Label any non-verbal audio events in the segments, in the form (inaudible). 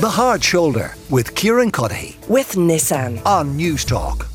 The Hard Shoulder with Kieran Cuddihy with Nissan on Newstalk.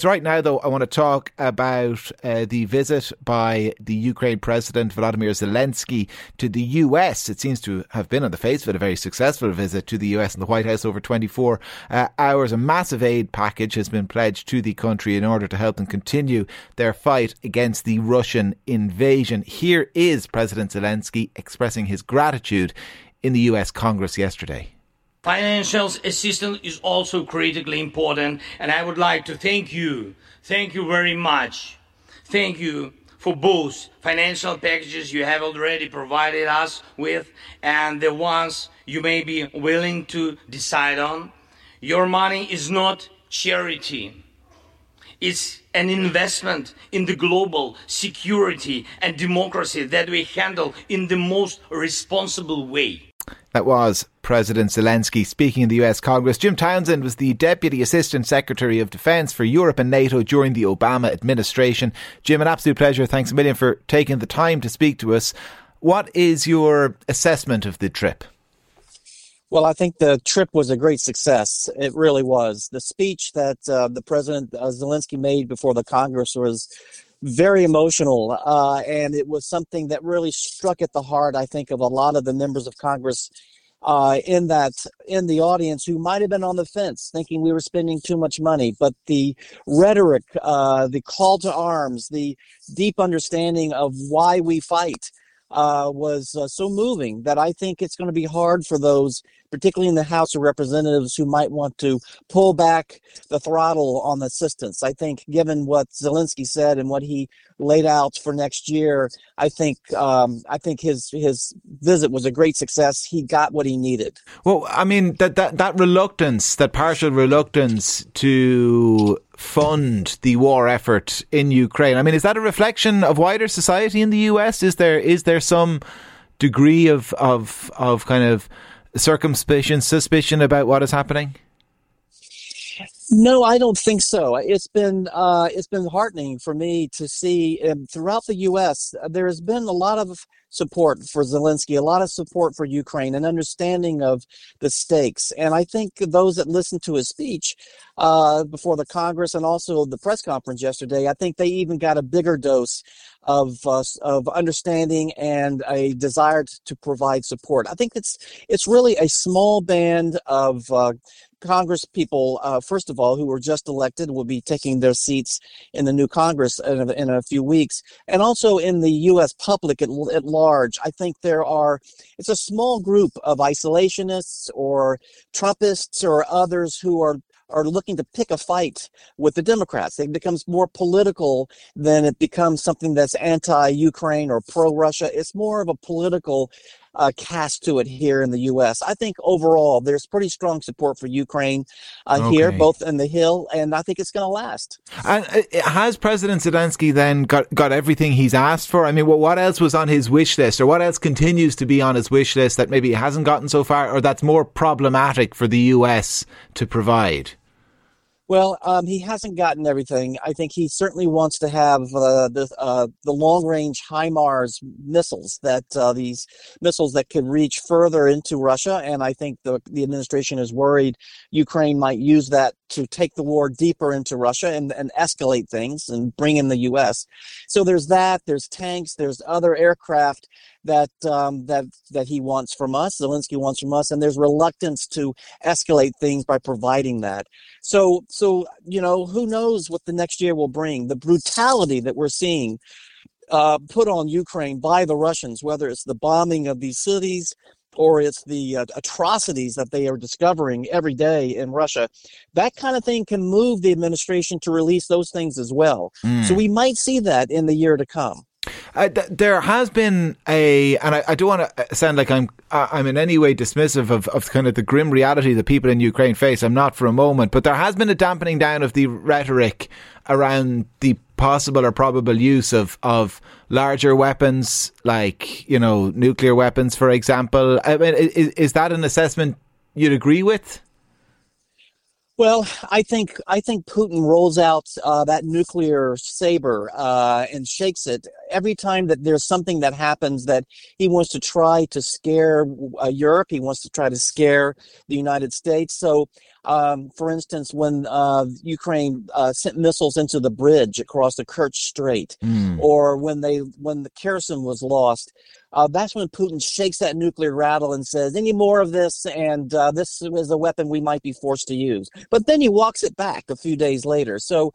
So right now, though, I want to talk about uh, the visit by the Ukraine President Volodymyr Zelensky to the US. It seems to have been, on the face of it, a very successful visit to the US and the White House over 24 uh, hours. A massive aid package has been pledged to the country in order to help them continue their fight against the Russian invasion. Here is President Zelensky expressing his gratitude in the US Congress yesterday. Financial assistance is also critically important, and I would like to thank you. Thank you very much. Thank you for both financial packages you have already provided us with and the ones you may be willing to decide on. Your money is not charity. It's an investment in the global security and democracy that we handle in the most responsible way. That was President Zelensky speaking in the US Congress. Jim Townsend was the Deputy Assistant Secretary of Defence for Europe and NATO during the Obama administration. Jim, an absolute pleasure. Thanks a million for taking the time to speak to us. What is your assessment of the trip? Well, I think the trip was a great success. It really was. The speech that uh, the President uh, Zelensky made before the Congress was very emotional, uh, and it was something that really struck at the heart, I think, of a lot of the members of Congress uh, in that in the audience who might have been on the fence, thinking we were spending too much money. But the rhetoric, uh, the call to arms, the deep understanding of why we fight. Uh, was uh, so moving that I think it's going to be hard for those particularly in the House of Representatives, who might want to pull back the throttle on assistance. I think, given what Zelensky said and what he laid out for next year, I think um, I think his his visit was a great success. He got what he needed. Well, I mean that that that reluctance, that partial reluctance to fund the war effort in Ukraine. I mean, is that a reflection of wider society in the US? Is there is there some degree of of of kind of circumspection, suspicion about what is happening? No, I don't think so. It's been uh, it's been heartening for me to see um, throughout the U.S. Uh, there has been a lot of support for Zelensky, a lot of support for Ukraine, an understanding of the stakes. And I think those that listened to his speech uh, before the Congress and also the press conference yesterday, I think they even got a bigger dose of uh, of understanding and a desire to provide support. I think it's it's really a small band of uh, Congress people, uh, first of all, who were just elected, will be taking their seats in the new Congress in a, in a few weeks, and also in the U.S. public at, at, large. I think there are, it's a small group of isolationists or Trumpists or others who are are looking to pick a fight with the Democrats. It becomes more political than it becomes something that's anti-Ukraine or pro-Russia. It's more of a political uh, cast to it here in the U.S. I think overall there's pretty strong support for Ukraine uh, okay. here, both in the Hill, and I think it's going to last. And uh, has President Zelensky then got, got everything he's asked for? I mean, what, what else was on his wish list, or what else continues to be on his wish list that maybe he hasn't gotten so far, or that's more problematic for the U.S. to provide? Well, um, he hasn't gotten everything. I think he certainly wants to have uh, the uh, the long range HIMARS missiles that uh, these missiles that could reach further into Russia, and I think the the administration is worried Ukraine might use that to take the war deeper into Russia and, and escalate things and bring in the U.S. So there's that. There's tanks. There's other aircraft that um, that that he wants from us, Zelensky wants from us, and there's reluctance to escalate things by providing that. So so you know who knows what the next year will bring? The brutality that we're seeing uh, put on Ukraine by the Russians, whether it's the bombing of these cities or it's the uh, atrocities that they are discovering every day in Russia, that kind of thing can move the administration to release those things as well. Mm. So we might see that in the year to come. Uh, th- there has been a, and I, I don't want to sound like I'm uh, I'm in any way dismissive of, of kind of the grim reality that people in Ukraine face. I'm not for a moment, but there has been a dampening down of the rhetoric around the possible or probable use of of larger weapons, like you know nuclear weapons, for example. I mean, is, is that an assessment you'd agree with? Well, I think I think Putin rolls out uh, that nuclear saber uh, and shakes it every time that there's something that happens that he wants to try to scare uh, Europe. He wants to try to scare the United States. So, um, for instance, when uh, Ukraine uh, sent missiles into the bridge across the Kerch Strait, mm. or when they when the Kherson was lost, uh, that's when Putin shakes that nuclear rattle and says, "Any more of this, and uh, this is a weapon we might be forced to use." But then he walks it back a few days later. So,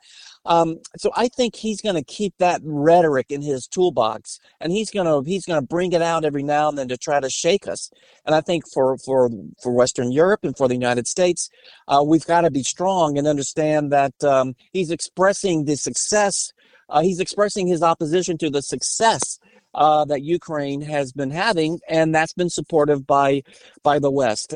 um, so I think he's going to keep that rhetoric in his toolbox, and he's going to he's going to bring it out every now and then to try to shake us. And I think for for for Western Europe and for the United States, uh, we've got to be strong and understand that um, he's expressing the success. Uh, he's expressing his opposition to the success uh, that Ukraine has been having, and that's been supported by by the West.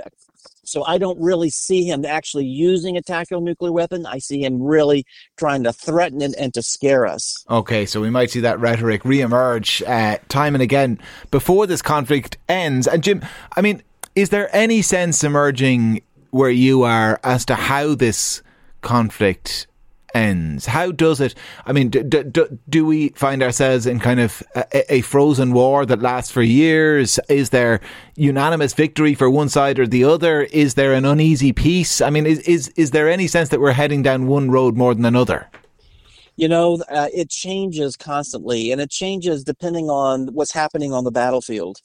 So I don't really see him actually using a tactical nuclear weapon. I see him really trying to threaten it and to scare us. Okay, so we might see that rhetoric reemerge uh, time and again before this conflict ends. And Jim, I mean, is there any sense emerging where you are as to how this conflict ends? How does it? I mean, do, do, do we find ourselves in kind of a, a, frozen war that lasts for years? Is there unanimous victory for one side or the other? Is there an uneasy peace? I mean, is is is there any sense that we're heading down one road more than another? You know uh, it changes constantly and it changes depending on what's happening on the battlefield.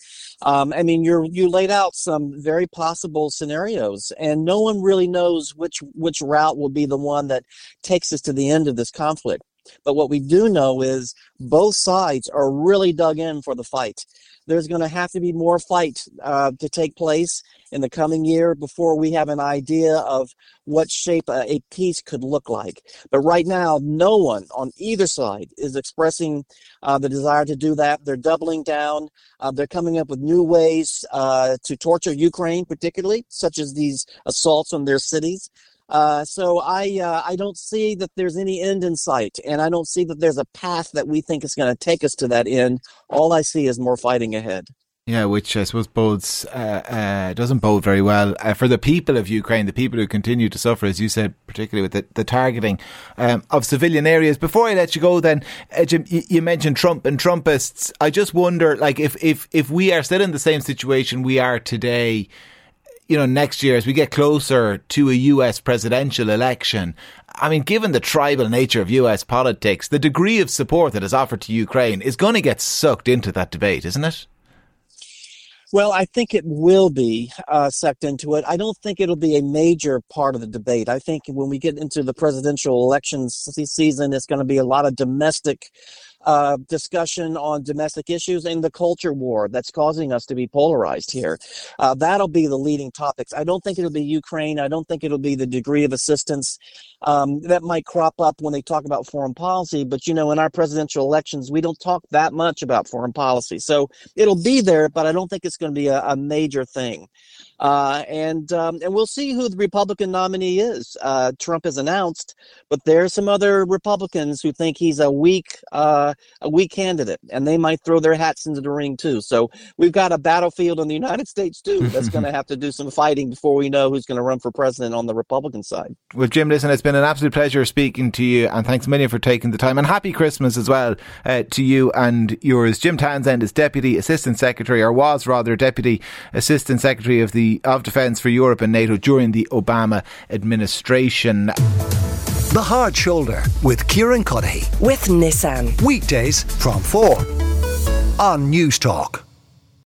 Um, i mean you're you laid out some very possible scenarios and no one really knows which which route will be the one that takes us to the end of this conflict. But what we do know is both sides are really dug in for the fight there's going to have to be more fight uh, to take place in the coming year before we have an idea of what shape a, a, peace could look like. But right now, no one on either side is expressing uh, the desire to do that. They're doubling down. Uh, they're coming up with new ways uh, to torture Ukraine, particularly, such as these assaults on their cities. Uh, so I uh, I don't see that there's any end in sight, and I don't see that there's a path that we think is going to take us to that end. All I see is more fighting ahead. Yeah, which I suppose bodes uh, uh, doesn't bode very well uh, for the people of Ukraine, the people who continue to suffer, as you said, particularly with the, the targeting um, of civilian areas. Before I let you go, then Jim, you, you, mentioned Trump and Trumpists. I just wonder, like, if if if we are still in the same situation we are today you know, next year as we get closer to a US presidential election, I mean, given the tribal nature of US politics, the degree of support that is offered to Ukraine is going to get sucked into that debate, isn't it? Well, I think it will be uh, sucked into it. I don't think it'll be a major part of the debate. I think when we get into the presidential elections season, it's going to be a lot of domestic uh, discussion on domestic issues and the culture war that's causing us to be polarized here. Uh, that'll be the leading topics. I don't think it'll be Ukraine. I don't think it'll be the degree of assistance um, that might crop up when they talk about foreign policy. But, you know, in our presidential elections, we don't talk that much about foreign policy. So it'll be there, but I don't think it's going to be a, a major thing. Uh, and um, and we'll see who the Republican nominee is. Uh, Trump has announced, but there are some other Republicans who think he's a weak uh, a weak candidate, and they might throw their hats into the ring too. So we've got a battlefield in the United States too that's going (laughs) to have to do some fighting before we know who's going to run for president on the Republican side. Well, Jim, listen, it's been an absolute pleasure speaking to you, and thanks many for taking the time. And happy Christmas as well uh, to you and yours. Jim Townsend is Deputy Assistant Secretary, or was rather Deputy Assistant Secretary of the of Defence for Europe and NATO during the Obama administration. The Hard Shoulder with Kieran Cuddihy. With Nissan. Weekdays from 4 on Newstalk.